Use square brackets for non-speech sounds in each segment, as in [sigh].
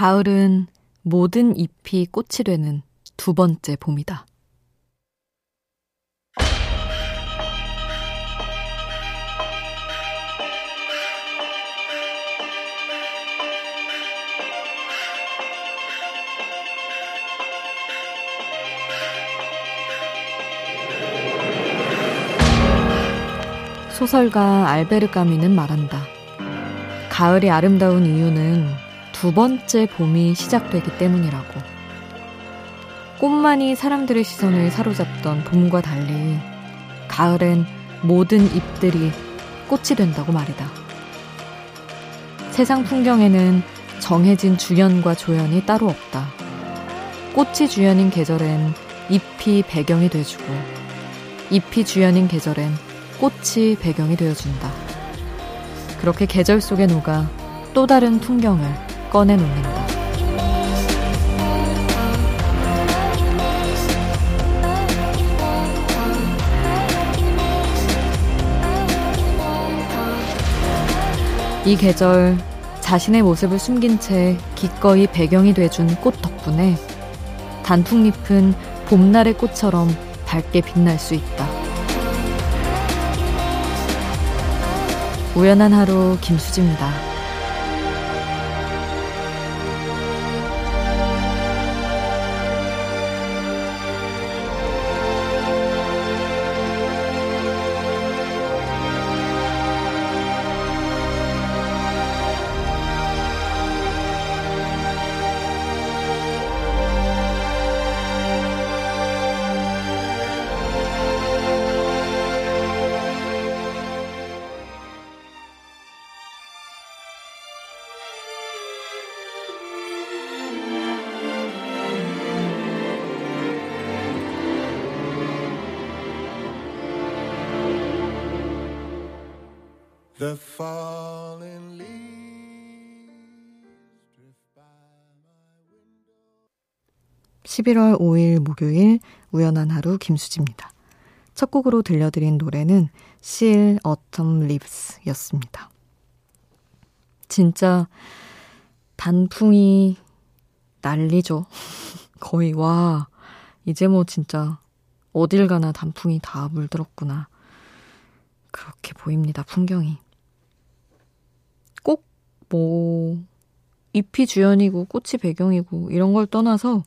가을은 모든 잎이 꽃이 되는 두 번째 봄이다. 소설가 알베르 까미는 말한다. 가을이 아름다운 이유는 두 번째 봄이 시작되기 때문이라고. 꽃만이 사람들의 시선을 사로잡던 봄과 달리 가을엔 모든 잎들이 꽃이 된다고 말이다. 세상 풍경에는 정해진 주연과 조연이 따로 없다. 꽃이 주연인 계절엔 잎이 배경이 돼주고 잎이 주연인 계절엔 꽃이 배경이 되어준다. 그렇게 계절 속에 녹아 또 다른 풍경을 꺼내놓는다. 이 계절 자신의 모습을 숨긴 채 기꺼이 배경이 돼준 꽃 덕분에 단풍잎은 봄날의 꽃처럼 밝게 빛날 수 있다. 우연한 하루 김수지입니다. 11월 5일 목요일 우연한 하루 김수지입니다. 첫 곡으로 들려드린 노래는 Seal Autumn Leaves 였습니다. 진짜 단풍이 난리죠. [laughs] 거의 와 이제 뭐 진짜 어딜 가나 단풍이 다 물들었구나. 그렇게 보입니다. 풍경이. 꼭뭐 잎이 주연이고 꽃이 배경이고 이런 걸 떠나서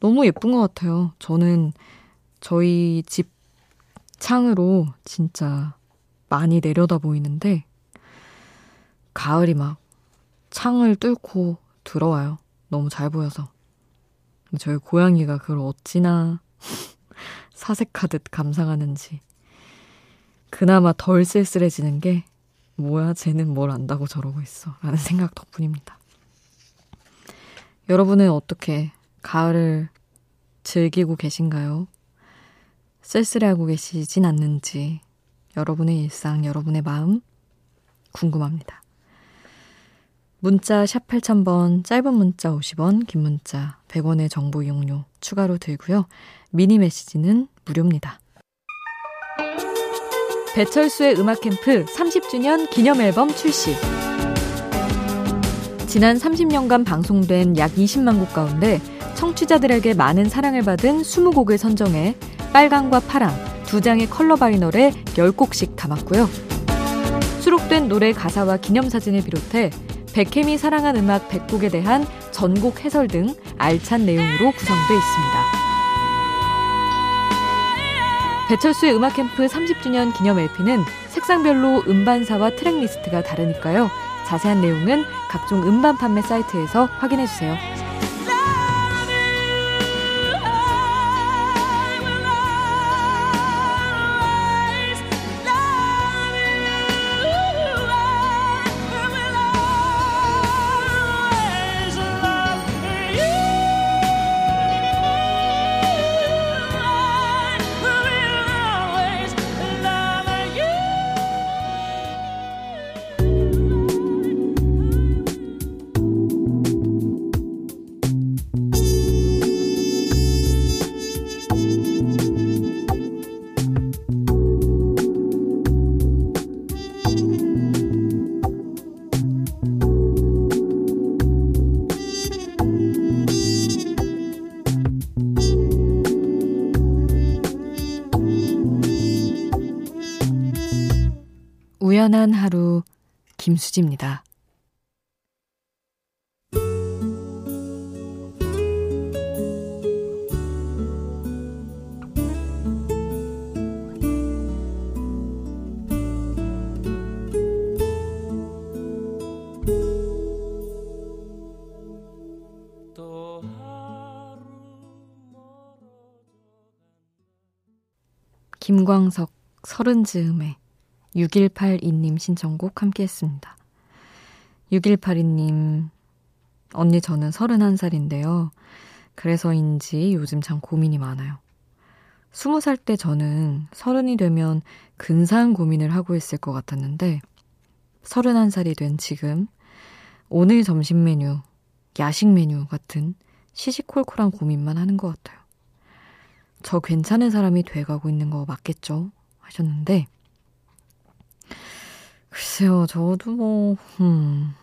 너무 예쁜 것 같아요. 저는 저희 집 창으로 진짜 많이 내려다 보이는데, 가을이 막 창을 뚫고 들어와요. 너무 잘 보여서. 저희 고양이가 그걸 어찌나 [laughs] 사색하듯 감상하는지. 그나마 덜 쓸쓸해지는 게, 뭐야, 쟤는 뭘 안다고 저러고 있어. 라는 생각 덕분입니다. 여러분은 어떻게 가을을 즐기고 계신가요? 쓸쓸해하고 계시진 않는지 여러분의 일상, 여러분의 마음 궁금합니다. 문자 샵 8000번, 짧은 문자 50원, 긴 문자 100원의 정보 이용료 추가로 들고요. 미니 메시지는 무료입니다. 배철수의 음악 캠프 30주년 기념 앨범 출시. 지난 30년간 방송된 약 20만 곡 가운데 청취자들에게 많은 사랑을 받은 20곡을 선정해 빨강과 파랑 두 장의 컬러 바이널에 10곡씩 담았고요. 수록된 노래 가사와 기념사진을 비롯해 백혜미 사랑한 음악 100곡에 대한 전곡 해설 등 알찬 내용으로 구성되어 있습니다. 배철수의 음악 캠프 30주년 기념 LP는 색상별로 음반사와 트랙 리스트가 다르니까요. 자세한 내용은 각종 음반 판매 사이트에서 확인해 주세요. 우연한 하루 김수지입니다. 김광석 서른 즈음에 6182님 신청곡 함께 했습니다. 6182님, 언니 저는 31살인데요. 그래서인지 요즘 참 고민이 많아요. 20살 때 저는 서른이 되면 근사한 고민을 하고 있을 것 같았는데, 31살이 된 지금, 오늘 점심 메뉴, 야식 메뉴 같은 시시콜콜한 고민만 하는 것 같아요. 저 괜찮은 사람이 돼가고 있는 거 맞겠죠? 하셨는데, 글쎄요, 저도 뭐, 음,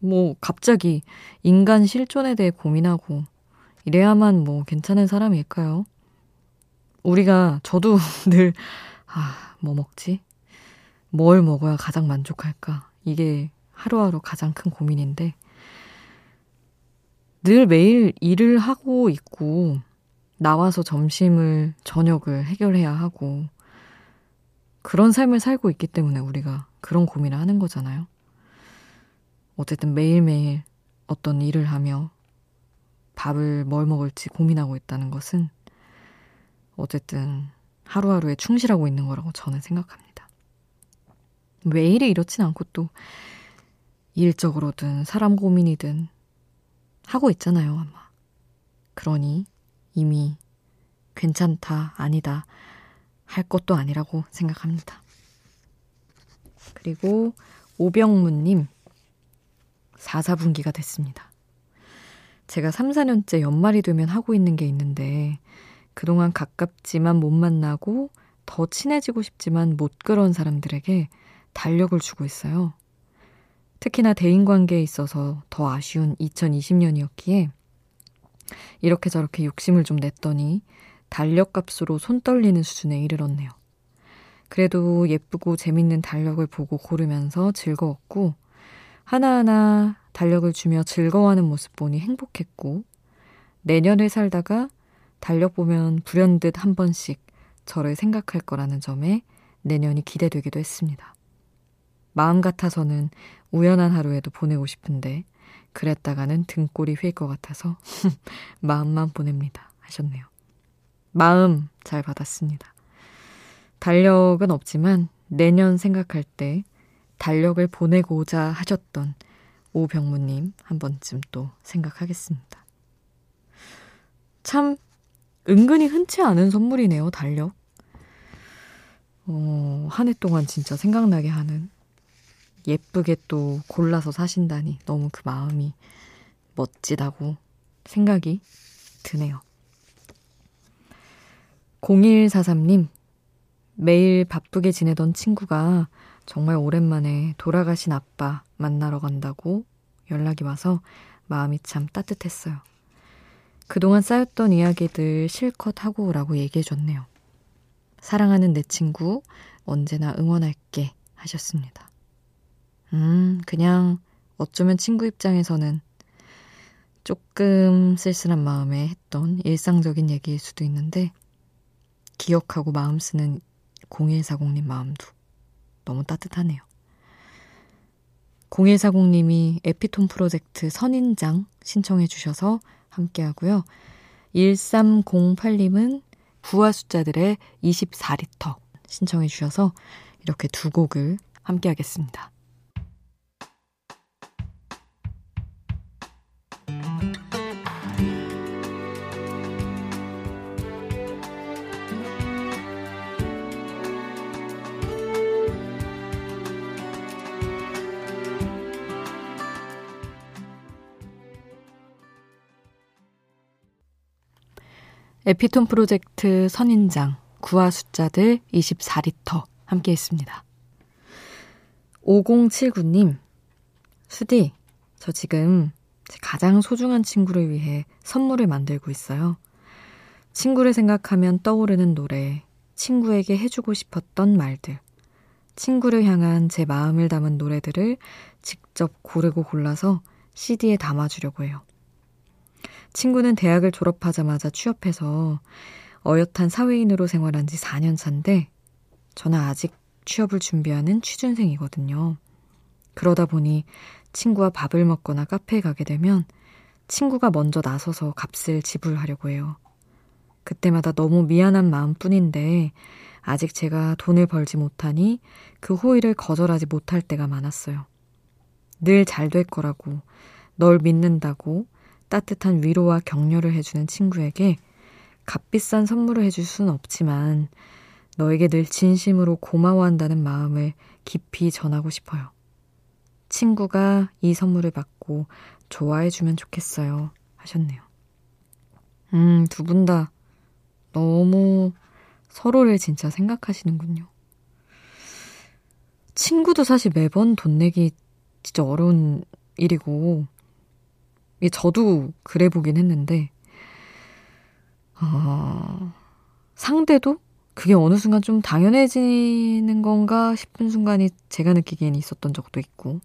뭐, 갑자기 인간 실존에 대해 고민하고, 이래야만 뭐 괜찮은 사람일까요? 우리가, 저도 [laughs] 늘, 아, 뭐 먹지? 뭘 먹어야 가장 만족할까? 이게 하루하루 가장 큰 고민인데, 늘 매일 일을 하고 있고, 나와서 점심을, 저녁을 해결해야 하고, 그런 삶을 살고 있기 때문에 우리가 그런 고민을 하는 거잖아요. 어쨌든 매일매일 어떤 일을 하며 밥을 뭘 먹을지 고민하고 있다는 것은 어쨌든 하루하루에 충실하고 있는 거라고 저는 생각합니다. 매일이 이렇진 않고 또 일적으로든 사람 고민이든 하고 있잖아요, 아마. 그러니 이미 괜찮다, 아니다, 할 것도 아니라고 생각합니다. 그리고 오병문님, 4, 4분기가 됐습니다. 제가 3, 4년째 연말이 되면 하고 있는 게 있는데, 그동안 가깝지만 못 만나고 더 친해지고 싶지만 못 그런 사람들에게 달력을 주고 있어요. 특히나 대인 관계에 있어서 더 아쉬운 2020년이었기에 이렇게 저렇게 욕심을 좀 냈더니 달력값으로 손 떨리는 수준에 이르렀네요. 그래도 예쁘고 재밌는 달력을 보고 고르면서 즐거웠고, 하나하나 달력을 주며 즐거워하는 모습 보니 행복했고, 내년을 살다가 달력 보면 불현듯 한 번씩 저를 생각할 거라는 점에 내년이 기대되기도 했습니다. 마음 같아서는 우연한 하루에도 보내고 싶은데, 그랬다가는 등골이 휠 것 같아서 [laughs] 마음만 보냅니다. 하셨네요. 마음 잘 받았습니다. 달력은 없지만 내년 생각할 때 달력을 보내고자 하셨던 오병무님 한 번쯤 또 생각하겠습니다. 참 은근히 흔치 않은 선물이네요, 달력. 어, 한 해 동안 진짜 생각나게 하는 예쁘게 또 골라서 사신다니 너무 그 마음이 멋지다고 생각이 드네요. 0143님, 매일 바쁘게 지내던 친구가 정말 오랜만에 돌아가신 아빠 만나러 간다고 연락이 와서 마음이 참 따뜻했어요. 그동안 쌓였던 이야기들 실컷 하고 오라고 얘기해줬네요. 사랑하는 내 친구, 언제나 응원할게 하셨습니다. 음, 그냥 어쩌면 친구 입장에서는 조금 쓸쓸한 마음에 했던 일상적인 얘기일 수도 있는데, 기억하고 마음 쓰는 0140님 마음도 너무 따뜻하네요. 0140님이 에피톤 프로젝트 선인장 신청해 주셔서 함께 하고요. 1308님은 부하 숫자들의 24리터 신청해 주셔서 이렇게 두 곡을 함께 하겠습니다. 에피톤 프로젝트 선인장, 구화 숫자들 24리터 함께 했습니다. 5079님, 수디, 저 지금 제 가장 소중한 친구를 위해 선물을 만들고 있어요. 친구를 생각하면 떠오르는 노래, 친구에게 해주고 싶었던 말들. 친구를 향한 제 마음을 담은 노래들을 직접 고르고 골라서 CD에 담아주려고 해요. 친구는 대학을 졸업하자마자 취업해서 어엿한 사회인으로 생활한 지 4년 차인데 저는 아직 취업을 준비하는 취준생이거든요. 그러다 보니 친구와 밥을 먹거나 카페에 가게 되면 친구가 먼저 나서서 값을 지불하려고 해요. 그때마다 너무 미안한 마음뿐인데 아직 제가 돈을 벌지 못하니 그 호의를 거절하지 못할 때가 많았어요. 늘 잘 될 거라고, 널 믿는다고 따뜻한 위로와 격려를 해주는 친구에게 값비싼 선물을 해줄 수는 없지만 너에게 늘 진심으로 고마워한다는 마음을 깊이 전하고 싶어요. 친구가 이 선물을 받고 좋아해주면 좋겠어요. 하셨네요. 음, 두 분 다 너무 서로를 진짜 생각하시는군요. 친구도 사실 매번 돈 내기 진짜 어려운 일이고, 저도 그래 보긴 했는데, 어, 상대도 그게 어느 순간 좀 당연해지는 건가 싶은 순간이 제가 느끼기엔 있었던 적도 있고,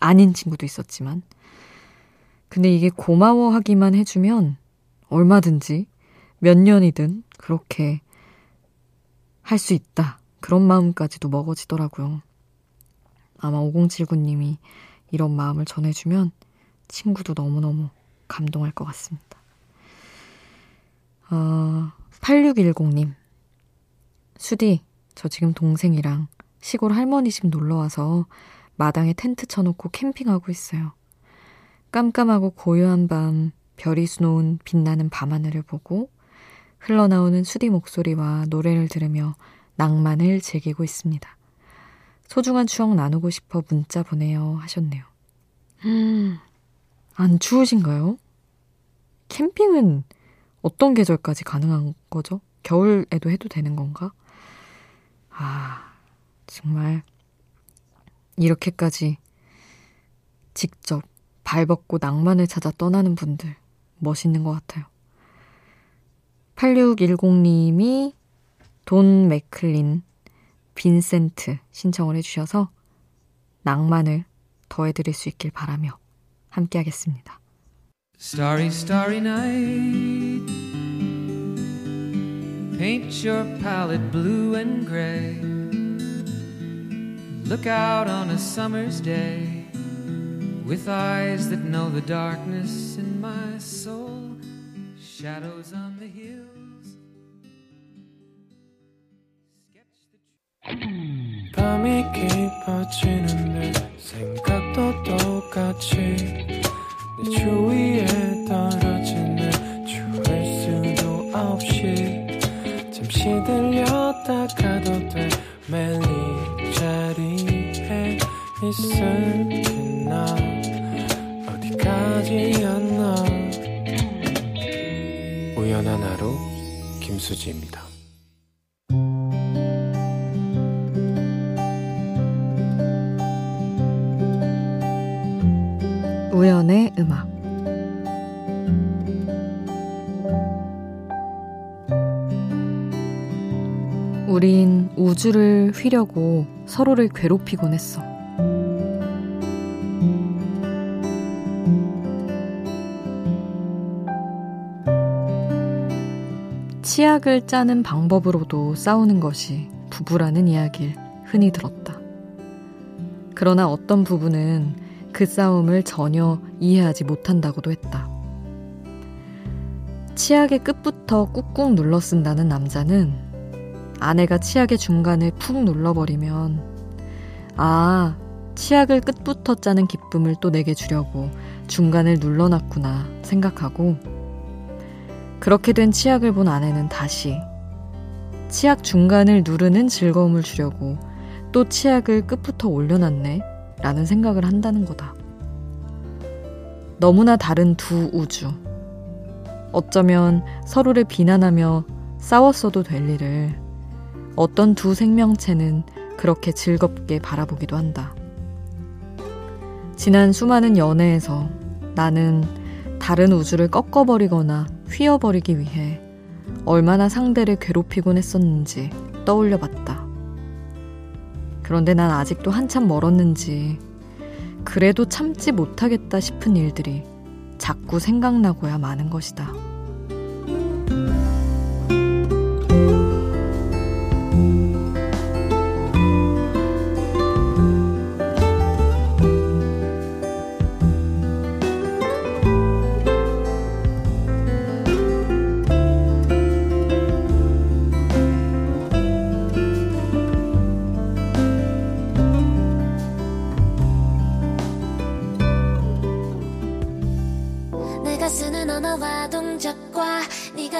아닌 친구도 있었지만. 근데 이게 고마워하기만 해주면 얼마든지 몇 년이든 그렇게 할 수 있다. 그런 마음까지도 먹어지더라고요. 아마 5079님이 이런 마음을 전해주면 친구도 너무너무 감동할 것 같습니다. 어, 8610님. 수디, 저 지금 동생이랑 시골 할머니 집 놀러 와서 마당에 텐트 쳐놓고 캠핑하고 있어요. 깜깜하고 고요한 밤, 별이 수놓은 빛나는 밤하늘을 보고 흘러나오는 수디 목소리와 노래를 들으며 낭만을 즐기고 있습니다. 소중한 추억 나누고 싶어 문자 보내요 하셨네요. 음, 안 추우신가요? 캠핑은 어떤 계절까지 가능한 거죠? 겨울에도 해도 되는 건가? 아, 정말 이렇게까지 직접 발벗고 낭만을 찾아 떠나는 분들 멋있는 것 같아요. 8610님이 돈 맥클린 빈센트 신청을 해주셔서 낭만을 더해드릴 수 있길 바라며 함께 하겠습니다. Starry, starry night Paint your palette blue and gray Look out on a summer's day With eyes that know the darkness in my soul Shadows on the hills 밤이 깊어지는데 생각도 똑같이 내 주위에 떨 휘려고 서로를 괴롭히곤 했어. 치약을 짜는 방법으로도 싸우는 것이 부부라는 이야기를 흔히 들었다. 그러나 어떤 부부는 그 싸움을 전혀 이해하지 못한다고도 했다. 치약의 끝부터 꾹꾹 눌러 쓴다는 남자는 아내가 치약의 중간을 푹 눌러버리면 아, 치약을 끝부터 짜는 기쁨을 또 내게 주려고 중간을 눌러놨구나 생각하고 그렇게 된 치약을 본 아내는 다시 치약 중간을 누르는 즐거움을 주려고 또 치약을 끝부터 올려놨네 라는 생각을 한다는 거다. 너무나 다른 두 우주. 어쩌면 서로를 비난하며 싸웠어도 될 일을 어떤 두 생명체는 그렇게 즐겁게 바라보기도 한다. 지난 수많은 연애에서 나는 다른 우주를 꺾어버리거나 휘어버리기 위해 얼마나 상대를 괴롭히곤 했었는지 떠올려 봤다. 그런데 난 아직도 한참 멀었는지 그래도 참지 못하겠다 싶은 일들이 자꾸 생각나고야 마는 것이다.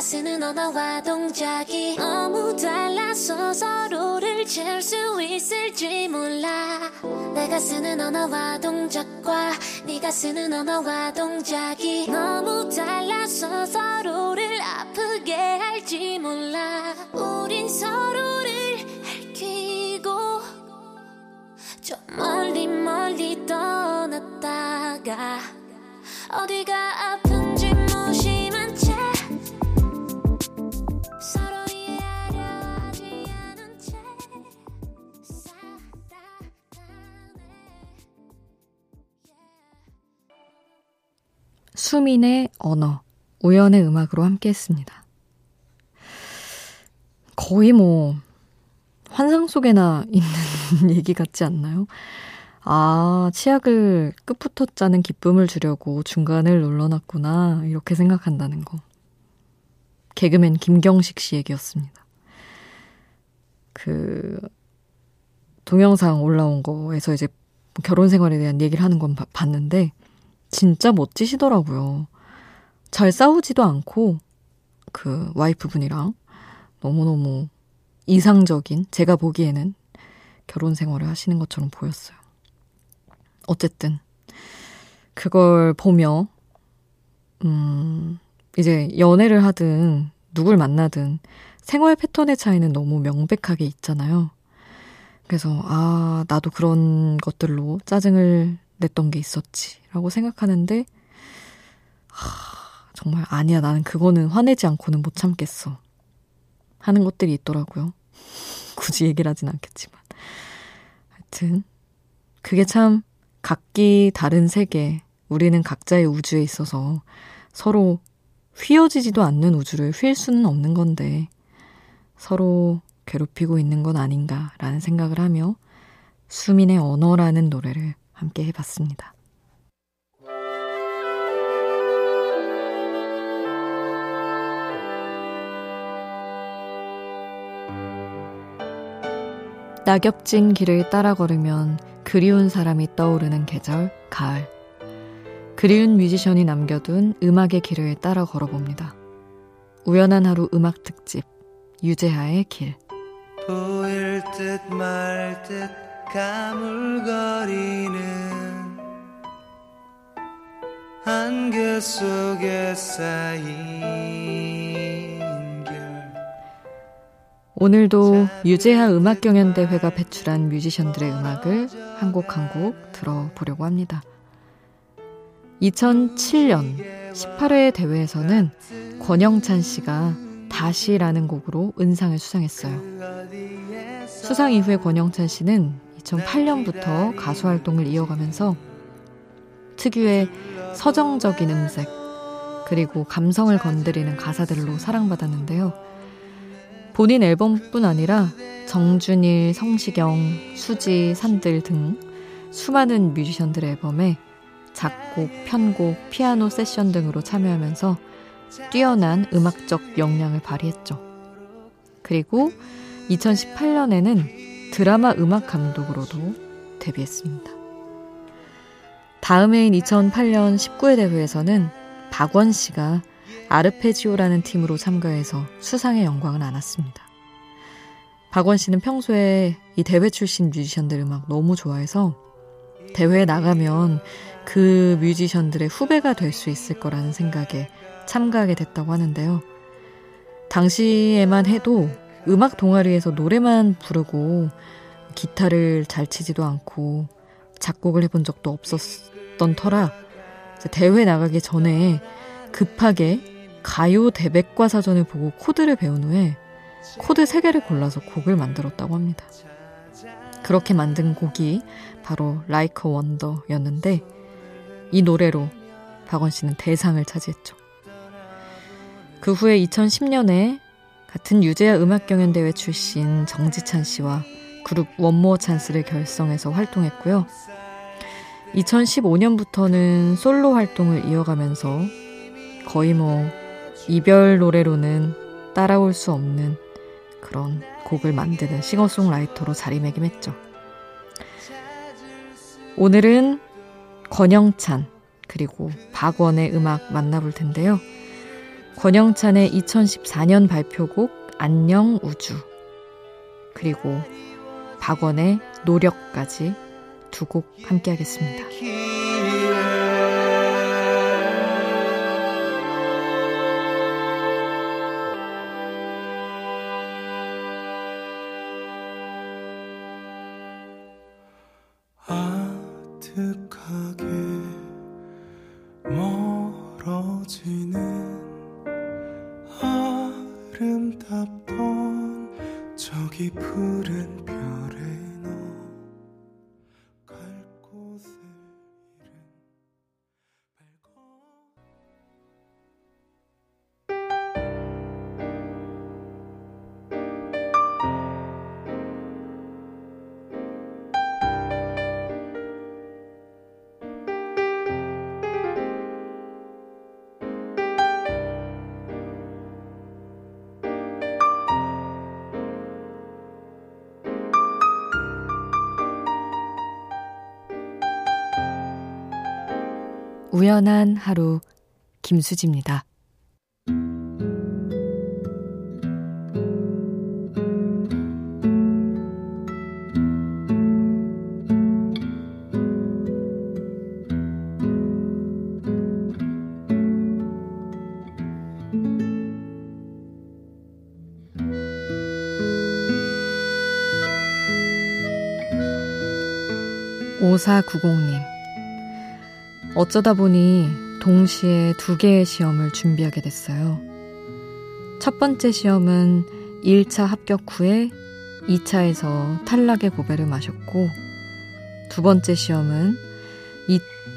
쓰는 언어와 동작이 너무 달라서 서로를 채울 수 있을지 몰라. 내가 쓰는 언어와 동작과 네가 쓰는 언어와 동작이 너무 달라서 서로를 아프게 할지 몰라. 우린 서로를 핥히고 저 멀리 멀리 떠났다가 어디가 아픈지 수민의 언어, 우연의 음악으로 함께 했습니다. 거의 뭐, 환상 속에나 있는 [laughs] 얘기 같지 않나요? 아, 치약을 끝부터 짜는 기쁨을 주려고 중간을 눌러놨구나. 이렇게 생각한다는 거. 개그맨 김경식 씨 얘기였습니다. 그, 동영상 올라온 거에서 이제 결혼 생활에 대한 얘기를 하는 건 봤는데, 진짜 멋지시더라고요. 잘 싸우지도 않고 그 와이프분이랑 너무너무 이상적인 제가 보기에는 결혼 생활을 하시는 것처럼 보였어요. 어쨌든 그걸 보며 음 이제 연애를 하든 누굴 만나든 생활 패턴의 차이는 너무 명백하게 있잖아요. 그래서 아 나도 그런 것들로 짜증을 냈던 게 있었지. 라고 생각하는데, 하, 정말 아니야. 나는 그거는 화내지 않고는 못 참겠어. 하는 것들이 있더라고요. [laughs] 굳이 얘기를 하진 않겠지만. 하여튼, 그게 참 각기 다른 세계, 우리는 각자의 우주에 있어서 서로 휘어지지도 않는 우주를 휠 수는 없는 건데, 서로 괴롭히고 있는 건 아닌가라는 생각을 하며 수민의 언어라는 노래를 함께 해봤습니다. 낙엽진 길을 따라 걸으면 그리운 사람이 떠오르는 계절, 가을. 그리운 뮤지션이 남겨둔 음악의 길을 따라 걸어봅니다. 우연한 하루 음악 특집, 유재하의 길. 보일 듯 말 듯 가물거리는 안개 속에 쌓인 오늘도 유재하 음악 경연 대회가 배출한 뮤지션들의 음악을 한 곡 한 곡 들어보려고 합니다. 2007년 18회 대회에서는 권영찬 씨가 다시라는 곡으로 은상을 수상했어요. 수상 이후에 권영찬 씨는 2008년부터 가수 활동을 이어가면서 특유의 서정적인 음색, 그리고 감성을 건드리는 가사들로 사랑받았는데요. 본인 앨범뿐 아니라 정준일, 성시경, 수지, 산들 등 수많은 뮤지션들의 앨범에 작곡, 편곡, 피아노 세션 등으로 참여하면서 뛰어난 음악적 역량을 발휘했죠. 그리고 2018년에는 드라마 음악 감독으로도 데뷔했습니다. 다음 해인 2008년 19회 대회에서는 박원 씨가 아르페지오라는 팀으로 참가해서 수상의 영광을 안았습니다. 박원 씨는 평소에 이 대회 출신 뮤지션들 음악 너무 좋아해서 대회에 나가면 그 뮤지션들의 후배가 될 수 있을 거라는 생각에 참가하게 됐다고 하는데요. 당시에만 해도 음악 동아리에서 노래만 부르고 기타를 잘 치지도 않고 작곡을 해본 적도 없었던 터라 대회 나가기 전에 급하게 가요 대백과 사전을 보고 코드를 배운 후에 코드 3개를 골라서 곡을 만들었다고 합니다. 그렇게 만든 곡이 바로 Like a Wonder였는데 이 노래로 박원 씨는 대상을 차지했죠. 그 후에 2010년에 같은 유재하 음악경연대회 출신 정지찬 씨와 그룹 원모어 찬스를 결성해서 활동했고요. 2015년부터는 솔로 활동을 이어가면서 거의 뭐 이별 노래로는 따라올 수 없는 그런 곡을 만드는 싱어송라이터로 자리매김했죠. 오늘은 권영찬 그리고 박원의 음악 만나볼 텐데요. 권영찬의 2014년 발표곡 안녕 우주 그리고 박원의 노력까지 두 곡 함께 하겠습니다. 아득하게 우연한 하루 김수지입니다. 오사구공님 어쩌다 보니 동시에 두 개의 시험을 준비하게 됐어요. 첫 번째 시험은 1차 합격 후에 2차에서 탈락의 고배를 마셨고, 두 번째 시험은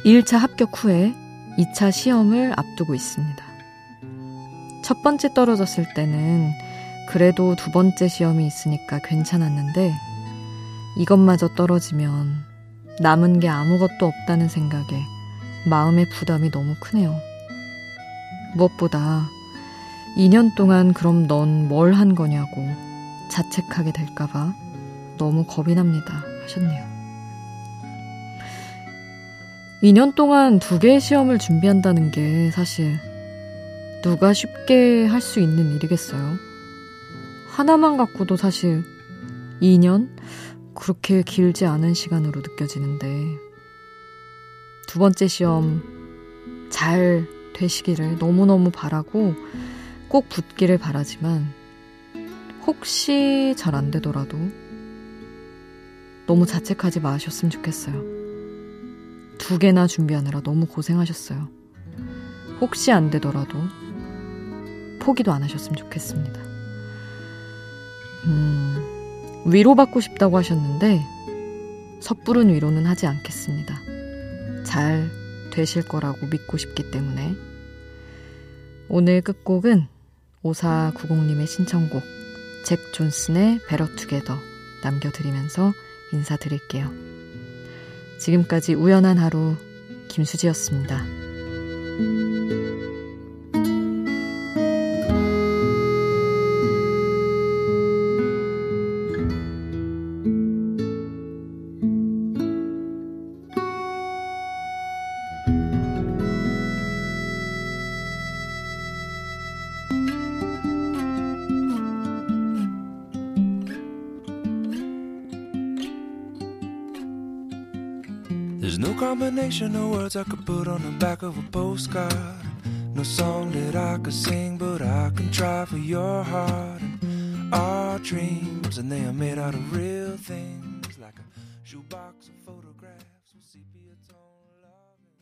1차 합격 후에 2차 시험을 앞두고 있습니다. 첫 번째 떨어졌을 때는 그래도 두 번째 시험이 있으니까 괜찮았는데, 이것마저 떨어지면 남은 게 아무것도 없다는 생각에 마음의 부담이 너무 크네요. 무엇보다 2년 동안 그럼 넌 뭘 한 거냐고 자책하게 될까봐 너무 겁이 납니다. 하셨네요. 2년 동안 두 개의 시험을 준비한다는 게 사실 누가 쉽게 할 수 있는 일이겠어요? 하나만 갖고도 사실 2년? 그렇게 길지 않은 시간으로 느껴지는데 두 번째 시험 잘 되시기를 너무너무 바라고 꼭 붙기를 바라지만 혹시 잘 안 되더라도 너무 자책하지 마셨으면 좋겠어요. 두 개나 준비하느라 너무 고생하셨어요. 혹시 안 되더라도 포기도 안 하셨으면 좋겠습니다. 음, 위로받고 싶다고 하셨는데 섣부른 위로는 하지 않겠습니다. 잘 되실 거라고 믿고 싶기 때문에 오늘 끝곡은 5490님의 신청곡 잭 존슨의 Better Together 남겨드리면서 인사드릴게요. 지금까지 우연한 하루 김수지였습니다. Combination of words I could put on the back of a postcard. No song that I could sing, but I can try for your heart. And our dreams, and they are made out of real things.